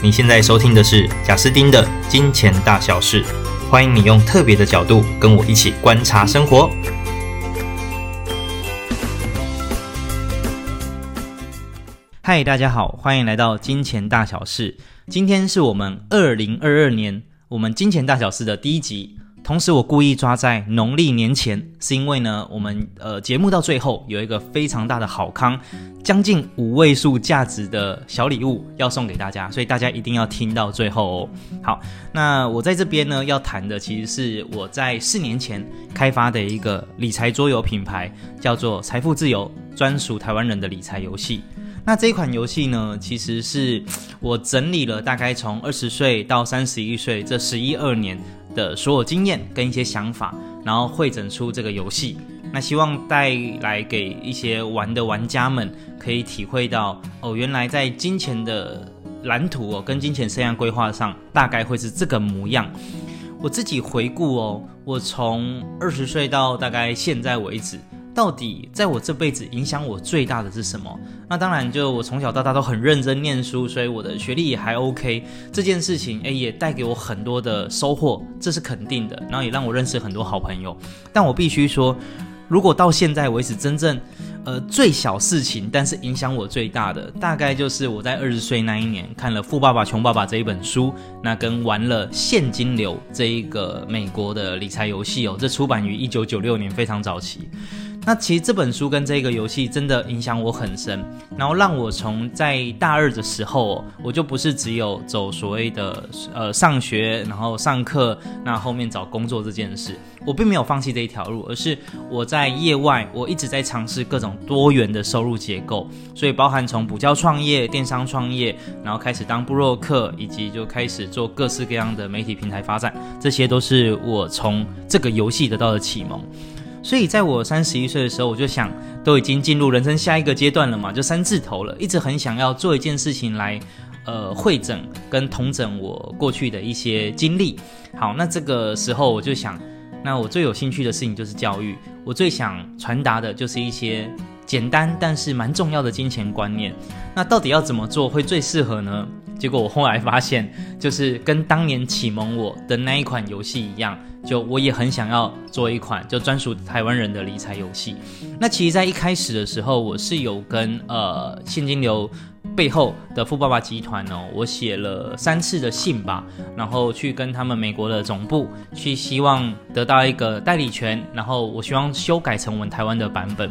你现在收听的是贾斯汀的《金钱大小事》，欢迎你用特别的角度跟我一起观察生活。嗨，大家好，欢迎来到《金钱大小事》。今天是我们二零二二年我们《金钱大小事》的第一集。同时，我故意抓在农历年前，是因为呢，我们呃节目到最后有一个非常大的好康，将近五位数价值的小礼物要送给大家，所以大家一定要听到最后哦。好，那我在这边呢要谈的，其实是我在四年前开发的一个理财桌游品牌，叫做财富自由，专属台湾人的理财游戏。那这一款游戏呢，其实是我整理了大概从二十岁到三十一岁这十一二年的所有经验跟一些想法，然后汇整出这个游戏。那希望带来给一些玩的玩家们，可以体会到哦，原来在金钱的蓝图哦，跟金钱生涯规划上，大概会是这个模样。我自己回顾哦，我从二十岁到大概现在为止。到底在我这辈子影响我最大的是什么？那当然，就我从小到大都很认真念书，所以我的学历也还 OK。这件事情，诶，也带给我很多的收获，这是肯定的。然后也让我认识很多好朋友。但我必须说，如果到现在为止，真正呃最小事情，但是影响我最大的，大概就是我在二十岁那一年看了《富爸爸穷爸爸》这一本书，那跟玩了《现金流》这一个美国的理财游戏哦，这出版于一九九六年，非常早期。那其实这本书跟这个游戏真的影响我很深，然后让我从在大二的时候，我就不是只有走所谓的呃上学，然后上课，那后面找工作这件事，我并没有放弃这一条路，而是我在业外，我一直在尝试各种多元的收入结构，所以包含从补教创业、电商创业，然后开始当部落客，以及就开始做各式各样的媒体平台发展，这些都是我从这个游戏得到的启蒙。所以，在我三十一岁的时候，我就想，都已经进入人生下一个阶段了嘛，就三字头了，一直很想要做一件事情来，呃，会诊跟统整我过去的一些经历。好，那这个时候我就想，那我最有兴趣的事情就是教育，我最想传达的就是一些简单但是蛮重要的金钱观念。那到底要怎么做会最适合呢？结果我后来发现，就是跟当年启蒙我的那一款游戏一样。就我也很想要做一款就专属台湾人的理财游戏。那其实，在一开始的时候，我是有跟呃现金流背后的富爸爸集团哦，我写了三次的信吧，然后去跟他们美国的总部去，希望得到一个代理权，然后我希望修改成我们台湾的版本。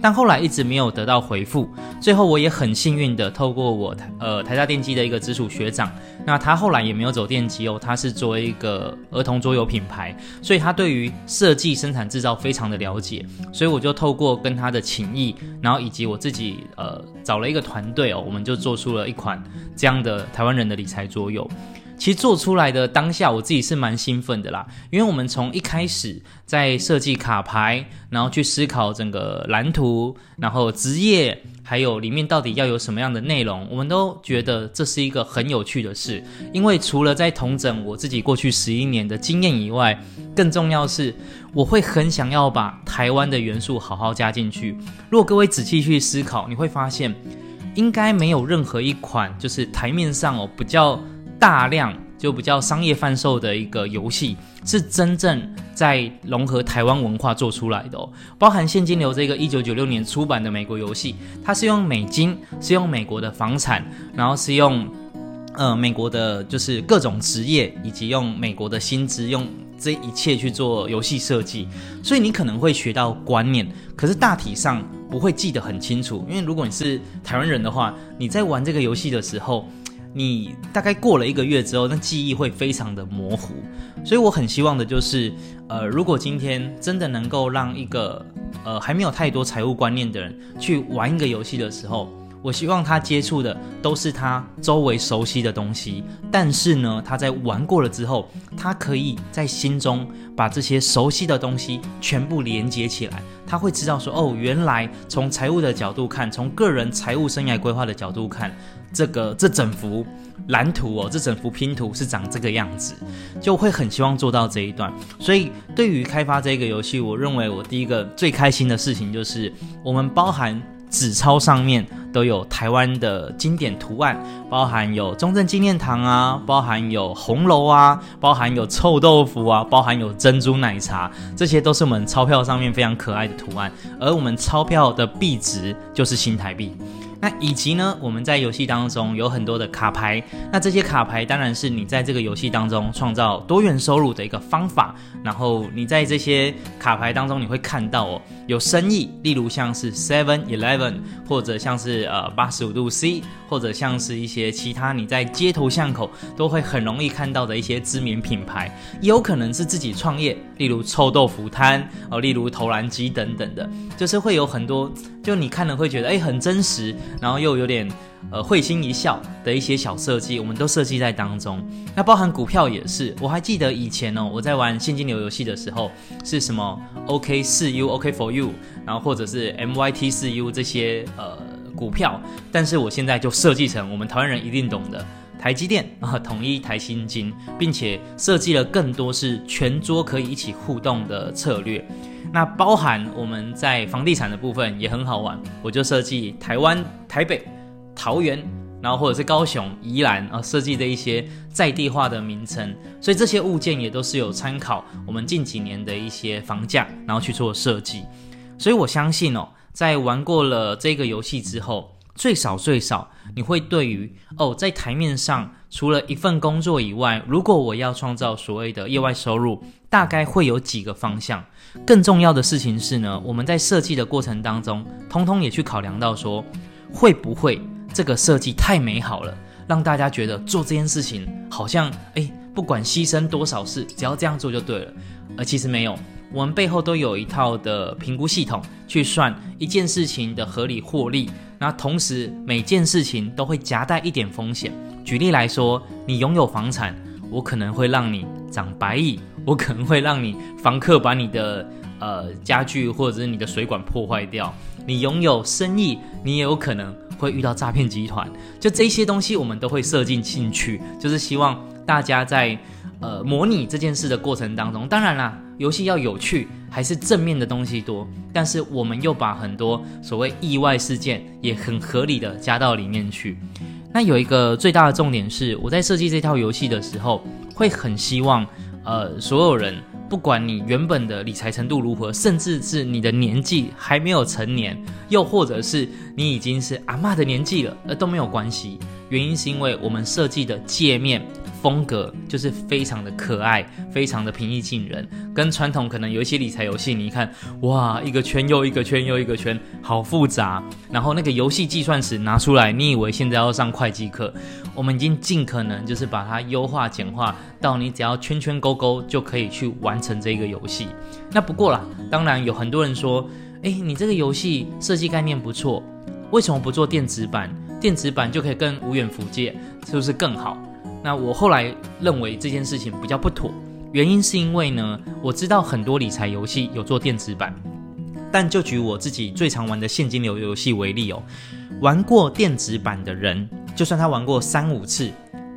但后来一直没有得到回复，最后我也很幸运的透过我台呃台大电机的一个直属学长，那他后来也没有走电机哦，他是做一个儿童桌游品牌，所以他对于设计、生产、制造非常的了解，所以我就透过跟他的情谊，然后以及我自己呃找了一个团队哦，我们就做出了一款这样的台湾人的理财桌游。其实做出来的当下，我自己是蛮兴奋的啦，因为我们从一开始在设计卡牌，然后去思考整个蓝图，然后职业，还有里面到底要有什么样的内容，我们都觉得这是一个很有趣的事。因为除了在统整我自己过去十一年的经验以外，更重要是我会很想要把台湾的元素好好加进去。如果各位仔细去思考，你会发现，应该没有任何一款就是台面上哦比较。大量就比较商业贩售的一个游戏，是真正在融合台湾文化做出来的哦。包含现金流这个一九九六年出版的美国游戏，它是用美金，是用美国的房产，然后是用呃美国的，就是各种职业，以及用美国的薪资，用这一切去做游戏设计。所以你可能会学到观念，可是大体上不会记得很清楚。因为如果你是台湾人的话，你在玩这个游戏的时候。你大概过了一个月之后，那记忆会非常的模糊，所以我很希望的就是，呃，如果今天真的能够让一个呃还没有太多财务观念的人去玩一个游戏的时候，我希望他接触的都是他周围熟悉的东西，但是呢，他在玩过了之后，他可以在心中把这些熟悉的东西全部连接起来，他会知道说，哦，原来从财务的角度看，从个人财务生涯规划的角度看。这个这整幅蓝图哦，这整幅拼图是长这个样子，就会很希望做到这一段。所以对于开发这个游戏，我认为我第一个最开心的事情就是，我们包含纸钞上面都有台湾的经典图案，包含有中正纪念堂啊，包含有红楼啊，包含有臭豆腐啊，包含有珍珠奶茶，这些都是我们钞票上面非常可爱的图案。而我们钞票的币值就是新台币。那以及呢，我们在游戏当中有很多的卡牌，那这些卡牌当然是你在这个游戏当中创造多元收入的一个方法。然后你在这些卡牌当中，你会看到哦，有生意，例如像是 Seven Eleven，或者像是呃八十五度 C，或者像是一些其他你在街头巷口都会很容易看到的一些知名品牌，也有可能是自己创业，例如臭豆腐摊哦，例如投篮机等等的，就是会有很多。就你看了会觉得诶很真实，然后又有点呃会心一笑的一些小设计，我们都设计在当中。那包含股票也是，我还记得以前哦，我在玩现金流游戏的时候是什么 OK 四 U OK for you，然后或者是 MYT 四 U 这些呃股票，但是我现在就设计成我们台湾人一定懂的台积电啊，统一台新金，并且设计了更多是全桌可以一起互动的策略。那包含我们在房地产的部分也很好玩，我就设计台湾、台北、桃园，然后或者是高雄、宜兰啊，设计的一些在地化的名称，所以这些物件也都是有参考我们近几年的一些房价，然后去做设计。所以我相信哦，在玩过了这个游戏之后，最少最少你会对于哦，在台面上除了一份工作以外，如果我要创造所谓的业外收入，大概会有几个方向。更重要的事情是呢，我们在设计的过程当中，通通也去考量到说，会不会这个设计太美好了，让大家觉得做这件事情好像诶，不管牺牲多少事，只要这样做就对了。而其实没有，我们背后都有一套的评估系统去算一件事情的合理获利，那同时每件事情都会夹带一点风险。举例来说，你拥有房产，我可能会让你长白蚁。我可能会让你房客把你的呃家具或者是你的水管破坏掉。你拥有生意，你也有可能会遇到诈骗集团。就这些东西，我们都会设进进去，就是希望大家在呃模拟这件事的过程当中，当然啦，游戏要有趣，还是正面的东西多。但是我们又把很多所谓意外事件也很合理的加到里面去。那有一个最大的重点是，我在设计这套游戏的时候，会很希望。呃，所有人，不管你原本的理财程度如何，甚至是你的年纪还没有成年，又或者是你已经是阿嬷的年纪了，呃，都没有关系。原因是因为我们设计的界面。风格就是非常的可爱，非常的平易近人，跟传统可能有一些理财游戏，你一看，哇，一个圈又一个圈又一个圈，好复杂。然后那个游戏计算尺拿出来，你以为现在要上会计课？我们已经尽可能就是把它优化简化到你只要圈圈勾勾就可以去完成这个游戏。那不过啦，当然有很多人说，哎，你这个游戏设计概念不错，为什么不做电子版？电子版就可以跟无远弗届，是不是更好？那我后来认为这件事情比较不妥，原因是因为呢，我知道很多理财游戏有做电子版，但就举我自己最常玩的现金流游戏为例哦，玩过电子版的人，就算他玩过三五次。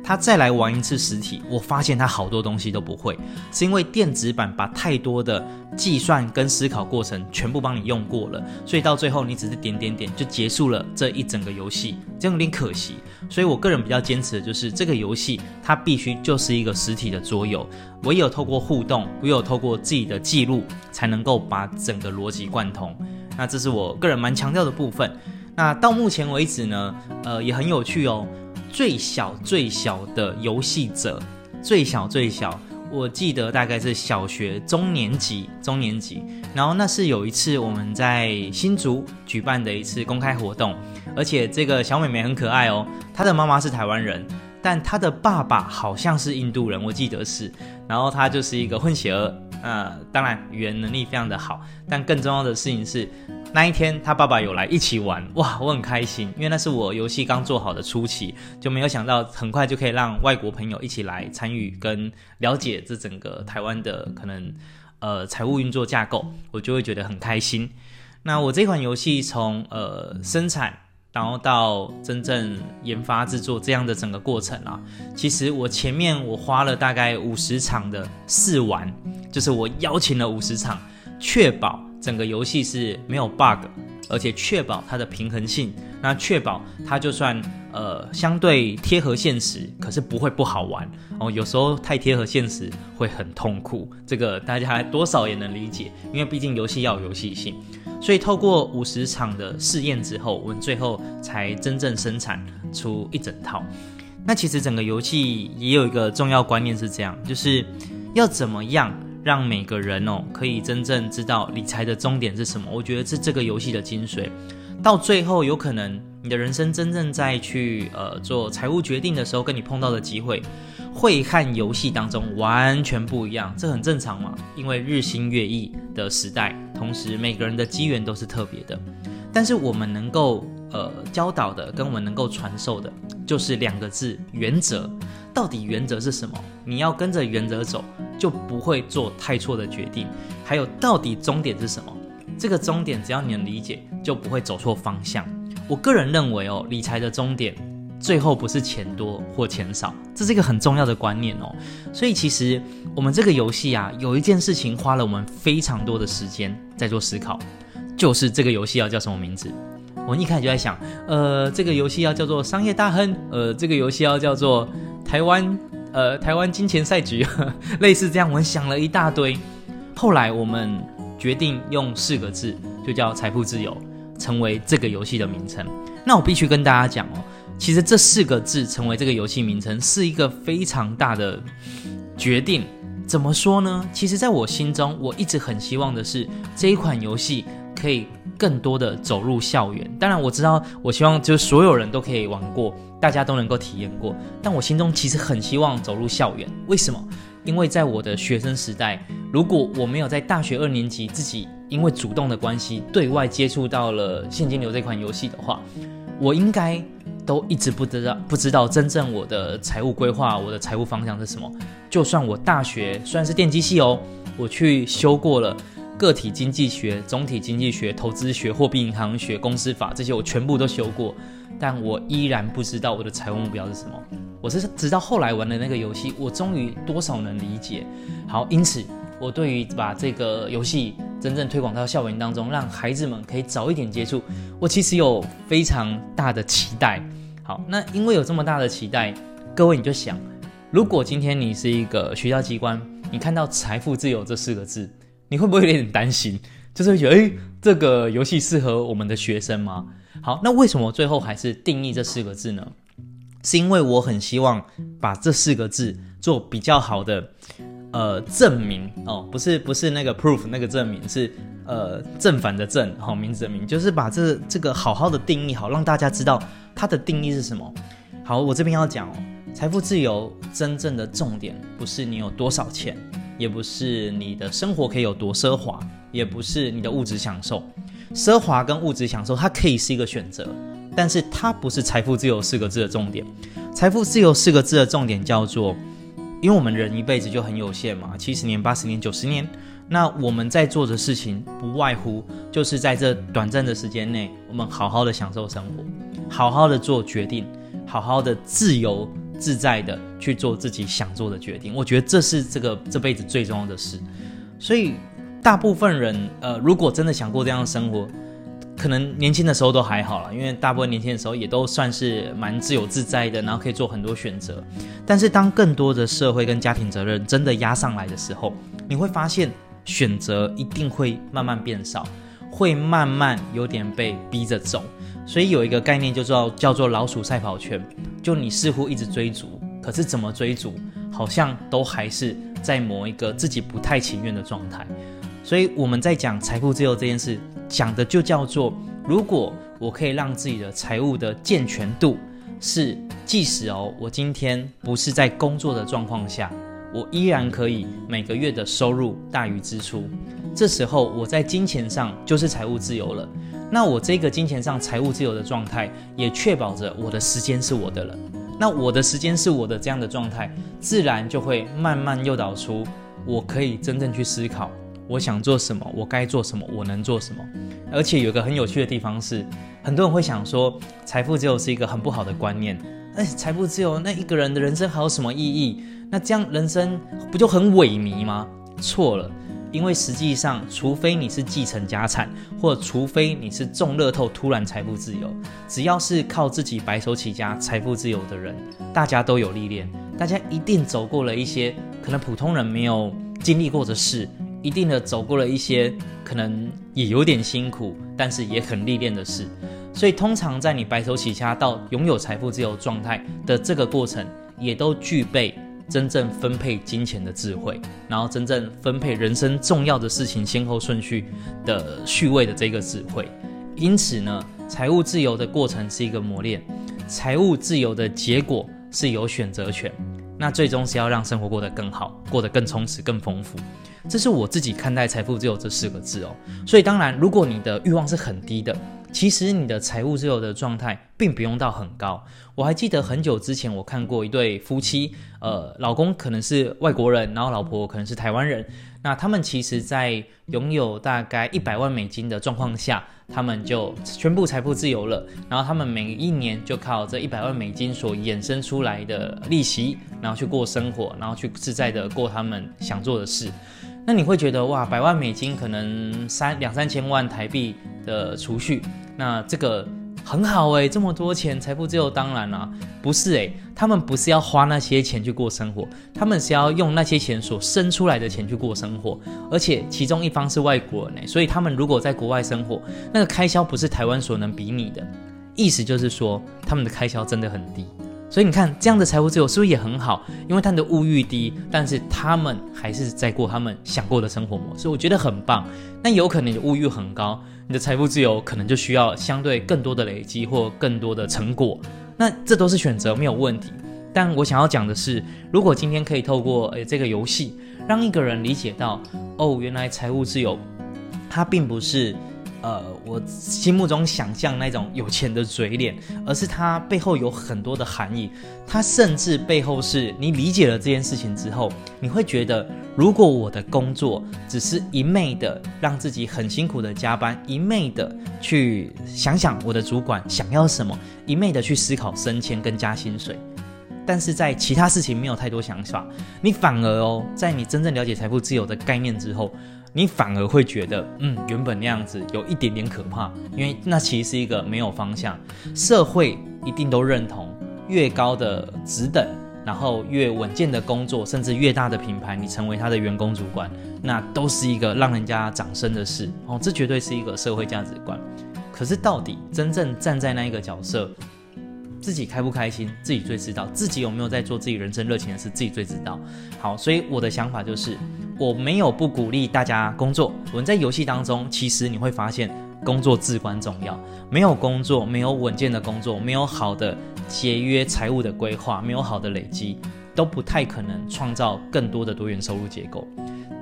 他再来玩一次实体，我发现他好多东西都不会，是因为电子版把太多的计算跟思考过程全部帮你用过了，所以到最后你只是点点点就结束了这一整个游戏，这样有点可惜。所以我个人比较坚持的就是这个游戏它必须就是一个实体的桌游，唯有透过互动，唯有透过自己的记录，才能够把整个逻辑贯通。那这是我个人蛮强调的部分。那到目前为止呢，呃，也很有趣哦。最小最小的游戏者，最小最小，我记得大概是小学中年级，中年级。然后那是有一次我们在新竹举办的一次公开活动，而且这个小妹妹很可爱哦，她的妈妈是台湾人，但他的爸爸好像是印度人，我记得是。然后他就是一个混血儿，呃，当然语言能力非常的好，但更重要的事情是。那一天，他爸爸有来一起玩，哇，我很开心，因为那是我游戏刚做好的初期，就没有想到很快就可以让外国朋友一起来参与跟了解这整个台湾的可能呃财务运作架构，我就会觉得很开心。那我这款游戏从呃生产，然后到真正研发制作这样的整个过程啊，其实我前面我花了大概五十场的试玩，就是我邀请了五十场，确保。整个游戏是没有 bug，而且确保它的平衡性，那确保它就算呃相对贴合现实，可是不会不好玩哦。有时候太贴合现实会很痛苦，这个大家多少也能理解，因为毕竟游戏要有游戏性。所以透过五十场的试验之后，我们最后才真正生产出一整套。那其实整个游戏也有一个重要观念是这样，就是要怎么样。让每个人哦可以真正知道理财的终点是什么，我觉得是这个游戏的精髓。到最后，有可能你的人生真正在去呃做财务决定的时候，跟你碰到的机会会和游戏当中完全不一样，这很正常嘛，因为日新月异的时代，同时每个人的机缘都是特别的。但是我们能够呃教导的，跟我们能够传授的，就是两个字：原则。到底原则是什么？你要跟着原则走，就不会做太错的决定。还有，到底终点是什么？这个终点只要你能理解，就不会走错方向。我个人认为哦，理财的终点最后不是钱多或钱少，这是一个很重要的观念哦。所以其实我们这个游戏啊，有一件事情花了我们非常多的时间在做思考，就是这个游戏要叫什么名字？我一开始就在想，呃，这个游戏要叫做商业大亨，呃，这个游戏要叫做。台湾，呃，台湾金钱赛局，类似这样，我们想了一大堆。后来我们决定用四个字，就叫财富自由，成为这个游戏的名称。那我必须跟大家讲哦，其实这四个字成为这个游戏名称是一个非常大的决定。怎么说呢？其实在我心中，我一直很希望的是这一款游戏可以。更多的走入校园，当然我知道，我希望就是所有人都可以玩过，大家都能够体验过。但我心中其实很希望走入校园，为什么？因为在我的学生时代，如果我没有在大学二年级自己因为主动的关系对外接触到了现金流这款游戏的话，我应该都一直不知道不知道真正我的财务规划，我的财务方向是什么。就算我大学虽然是电机系哦，我去修过了。个体经济学、总体经济学、投资学、货币银行学、公司法这些我全部都修过，但我依然不知道我的财务目标是什么。我是直到后来玩的那个游戏，我终于多少能理解。好，因此我对于把这个游戏真正推广到校园当中，让孩子们可以早一点接触，我其实有非常大的期待。好，那因为有这么大的期待，各位你就想，如果今天你是一个学校机关，你看到“财富自由”这四个字。你会不会有点担心？就是会觉得，诶，这个游戏适合我们的学生吗？好，那为什么最后还是定义这四个字呢？是因为我很希望把这四个字做比较好的呃证明哦，不是不是那个 proof 那个证明，是呃正反的正，好，名字的名，就是把这这个好好的定义好，让大家知道它的定义是什么。好，我这边要讲哦，财富自由真正的重点不是你有多少钱。也不是你的生活可以有多奢华，也不是你的物质享受。奢华跟物质享受，它可以是一个选择，但是它不是财富自由四个字的重点。财富自由四个字的重点叫做，因为我们人一辈子就很有限嘛，七十年、八十年、九十年，那我们在做的事情不外乎就是在这短暂的时间内，我们好好的享受生活，好好的做决定，好好的自由。自在的去做自己想做的决定，我觉得这是这个这辈子最重要的事。所以，大部分人，呃，如果真的想过这样的生活，可能年轻的时候都还好了，因为大部分年轻的时候也都算是蛮自由自在的，然后可以做很多选择。但是，当更多的社会跟家庭责任真的压上来的时候，你会发现选择一定会慢慢变少，会慢慢有点被逼着走。所以有一个概念就叫叫做老鼠赛跑圈，就你似乎一直追逐，可是怎么追逐，好像都还是在某一个自己不太情愿的状态。所以我们在讲财富自由这件事，讲的就叫做，如果我可以让自己的财务的健全度是，即使哦，我今天不是在工作的状况下，我依然可以每个月的收入大于支出，这时候我在金钱上就是财务自由了。那我这个金钱上财务自由的状态，也确保着我的时间是我的了。那我的时间是我的这样的状态，自然就会慢慢诱导出我可以真正去思考，我想做什么，我该做什么，我能做什么。而且有个很有趣的地方是，很多人会想说，财富自由是一个很不好的观念。哎，财富自由，那一个人的人生还有什么意义？那这样人生不就很萎靡吗？错了。因为实际上，除非你是继承家产，或除非你是中乐透突然财富自由，只要是靠自己白手起家财富自由的人，大家都有历练，大家一定走过了一些可能普通人没有经历过的事，一定的走过了一些可能也有点辛苦，但是也很历练的事。所以，通常在你白手起家到拥有财富自由状态的这个过程，也都具备。真正分配金钱的智慧，然后真正分配人生重要的事情先后顺序的序位的这个智慧。因此呢，财务自由的过程是一个磨练，财务自由的结果是有选择权。那最终是要让生活过得更好，过得更充实、更丰富。这是我自己看待财富自由这四个字哦。所以当然，如果你的欲望是很低的。其实你的财务自由的状态并不用到很高。我还记得很久之前我看过一对夫妻，呃，老公可能是外国人，然后老婆可能是台湾人。那他们其实，在拥有大概一百万美金的状况下，他们就宣布财富自由了。然后他们每一年就靠这一百万美金所衍生出来的利息，然后去过生活，然后去自在的过他们想做的事。那你会觉得哇，百万美金可能三两三千万台币的储蓄，那这个很好诶，这么多钱，财富自由当然啦，不是诶，他们不是要花那些钱去过生活，他们是要用那些钱所生出来的钱去过生活，而且其中一方是外国人诶，所以他们如果在国外生活，那个开销不是台湾所能比拟的，意思就是说他们的开销真的很低。所以你看，这样的财务自由是不是也很好？因为他们的物欲低，但是他们还是在过他们想过的生活模式，我觉得很棒。那有可能你的物欲很高，你的财富自由可能就需要相对更多的累积或更多的成果。那这都是选择，没有问题。但我想要讲的是，如果今天可以透过诶这个游戏，让一个人理解到，哦，原来财务自由，它并不是。呃，我心目中想象那种有钱的嘴脸，而是它背后有很多的含义。它甚至背后是你理解了这件事情之后，你会觉得，如果我的工作只是一昧的让自己很辛苦的加班，一昧的去想想我的主管想要什么，一昧的去思考升迁跟加薪水，但是在其他事情没有太多想法，你反而哦，在你真正了解财富自由的概念之后。你反而会觉得，嗯，原本那样子有一点点可怕，因为那其实是一个没有方向。社会一定都认同，越高的职等，然后越稳健的工作，甚至越大的品牌，你成为他的员工主管，那都是一个让人家掌声的事哦。这绝对是一个社会价值观。可是到底真正站在那一个角色，自己开不开心，自己最知道；自己有没有在做自己人生热情的事，自己最知道。好，所以我的想法就是。我没有不鼓励大家工作。我们在游戏当中，其实你会发现工作至关重要。没有工作，没有稳健的工作，没有好的节约财务的规划，没有好的累积，都不太可能创造更多的多元收入结构。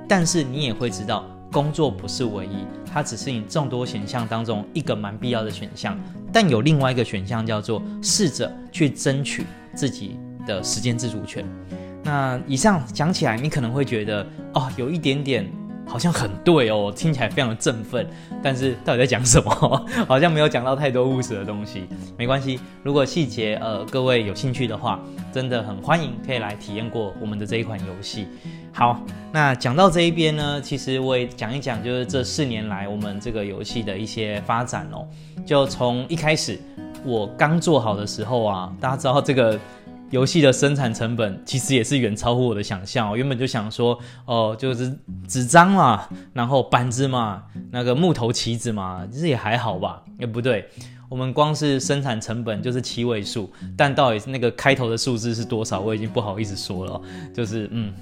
但是你也会知道，工作不是唯一，它只是你众多选项当中一个蛮必要的选项。但有另外一个选项叫做试着去争取自己的时间自主权。那以上讲起来，你可能会觉得哦，有一点点好像很对哦，听起来非常的振奋。但是到底在讲什么？好像没有讲到太多务实的东西。没关系，如果细节呃各位有兴趣的话，真的很欢迎可以来体验过我们的这一款游戏。好，那讲到这一边呢，其实我也讲一讲，就是这四年来我们这个游戏的一些发展哦。就从一开始我刚做好的时候啊，大家知道这个。游戏的生产成本其实也是远超乎我的想象。我原本就想说，哦，就是纸张嘛，然后板子嘛，那个木头棋子嘛，其实也还好吧。也不对，我们光是生产成本就是七位数，但到底是那个开头的数字是多少，我已经不好意思说了。就是嗯，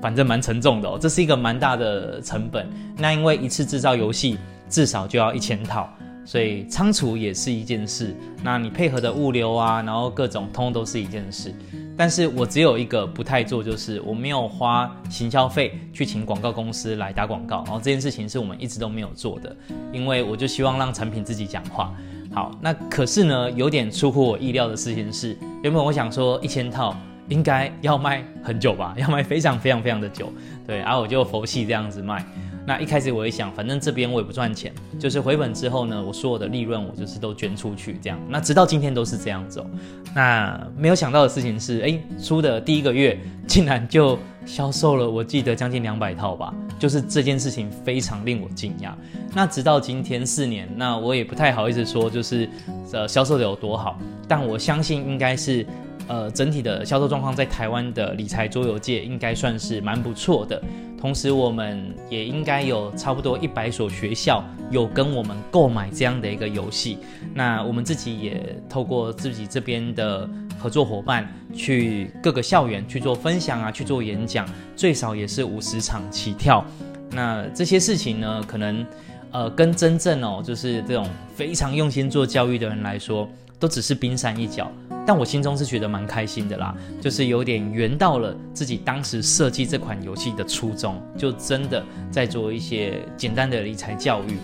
反正蛮沉重的哦，这是一个蛮大的成本。那因为一次制造游戏至少就要一千套。所以仓储也是一件事，那你配合的物流啊，然后各种通通都是一件事。但是我只有一个不太做，就是我没有花行销费去请广告公司来打广告，然后这件事情是我们一直都没有做的，因为我就希望让产品自己讲话。好，那可是呢，有点出乎我意料的事情是，原本我想说一千套。应该要卖很久吧，要卖非常非常非常的久。对，然后我就佛系这样子卖。那一开始我也想，反正这边我也不赚钱，就是回本之后呢，我所有的利润我就是都捐出去这样。那直到今天都是这样子哦。那没有想到的事情是，哎，出的第一个月竟然就销售了，我记得将近两百套吧。就是这件事情非常令我惊讶。那直到今天四年，那我也不太好意思说，就是呃销售的有多好，但我相信应该是。呃，整体的销售状况在台湾的理财桌游界应该算是蛮不错的。同时，我们也应该有差不多一百所学校有跟我们购买这样的一个游戏。那我们自己也透过自己这边的合作伙伴，去各个校园去做分享啊，去做演讲，最少也是五十场起跳。那这些事情呢，可能呃，跟真正哦，就是这种非常用心做教育的人来说，都只是冰山一角。但我心中是觉得蛮开心的啦，就是有点圆到了自己当时设计这款游戏的初衷，就真的在做一些简单的理财教育。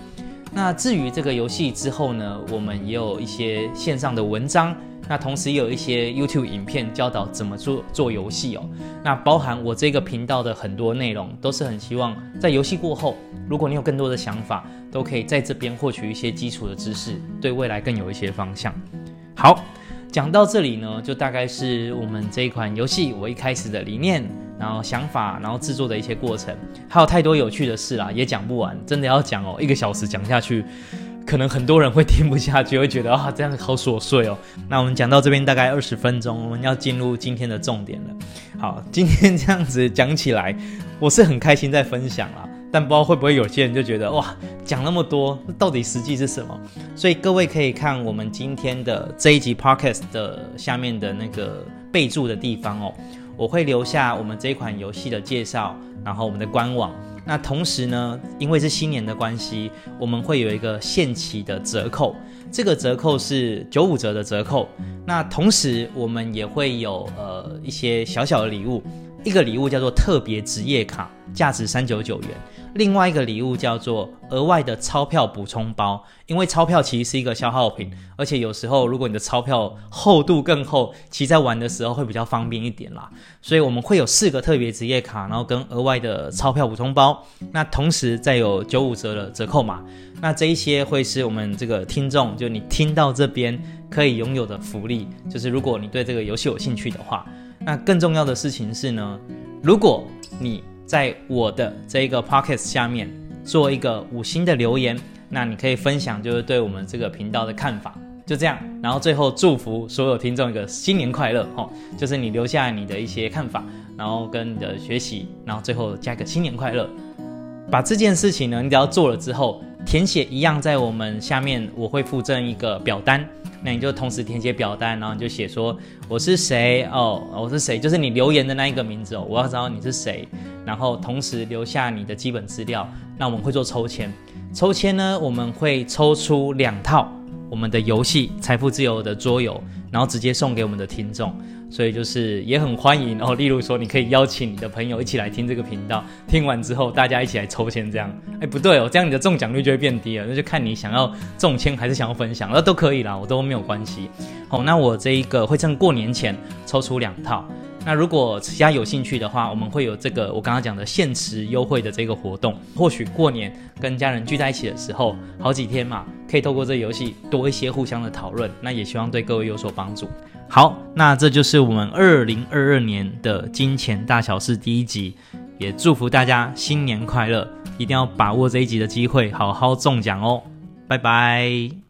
那至于这个游戏之后呢，我们也有一些线上的文章，那同时也有一些 YouTube 影片教导怎么做做游戏哦。那包含我这个频道的很多内容，都是很希望在游戏过后，如果你有更多的想法，都可以在这边获取一些基础的知识，对未来更有一些方向。好。讲到这里呢，就大概是我们这一款游戏我一开始的理念，然后想法，然后制作的一些过程，还有太多有趣的事啦，也讲不完，真的要讲哦，一个小时讲下去，可能很多人会听不下去，会觉得啊这样子好琐碎哦。那我们讲到这边大概二十分钟，我们要进入今天的重点了。好，今天这样子讲起来，我是很开心在分享啦。但不知道会不会有些人就觉得哇，讲那么多，到底实际是什么？所以各位可以看我们今天的这一集 podcast 的下面的那个备注的地方哦，我会留下我们这款游戏的介绍，然后我们的官网。那同时呢，因为是新年的关系，我们会有一个限期的折扣，这个折扣是九五折的折扣。那同时我们也会有呃一些小小的礼物，一个礼物叫做特别职业卡，价值三九九元。另外一个礼物叫做额外的钞票补充包，因为钞票其实是一个消耗品，而且有时候如果你的钞票厚度更厚，其实在玩的时候会比较方便一点啦。所以我们会有四个特别职业卡，然后跟额外的钞票补充包，那同时再有九五折的折扣码。那这一些会是我们这个听众，就你听到这边可以拥有的福利，就是如果你对这个游戏有兴趣的话，那更重要的事情是呢，如果你在我的这一个 p o c k e t 下面做一个五星的留言，那你可以分享就是对我们这个频道的看法，就这样。然后最后祝福所有听众一个新年快乐哦，就是你留下你的一些看法，然后跟你的学习，然后最后加个新年快乐。把这件事情呢，你只要做了之后，填写一样在我们下面我会附赠一个表单。那你就同时填写表单，然后你就写说我是谁哦，我是谁，就是你留言的那一个名字哦，我要知道你是谁，然后同时留下你的基本资料。那我们会做抽签，抽签呢，我们会抽出两套我们的游戏《财富自由》的桌游，然后直接送给我们的听众。所以就是也很欢迎，然后例如说，你可以邀请你的朋友一起来听这个频道，听完之后大家一起来抽签，这样，哎，不对哦，这样你的中奖率就会变低了，那就看你想要中签还是想要分享，那都可以啦，我都没有关系。好，那我这一个会趁过年前抽出两套，那如果其他有兴趣的话，我们会有这个我刚刚讲的限时优惠的这个活动，或许过年跟家人聚在一起的时候，好几天嘛，可以透过这个游戏多一些互相的讨论，那也希望对各位有所帮助。好，那这就是我们二零二二年的金钱大小事第一集，也祝福大家新年快乐，一定要把握这一集的机会，好好中奖哦，拜拜。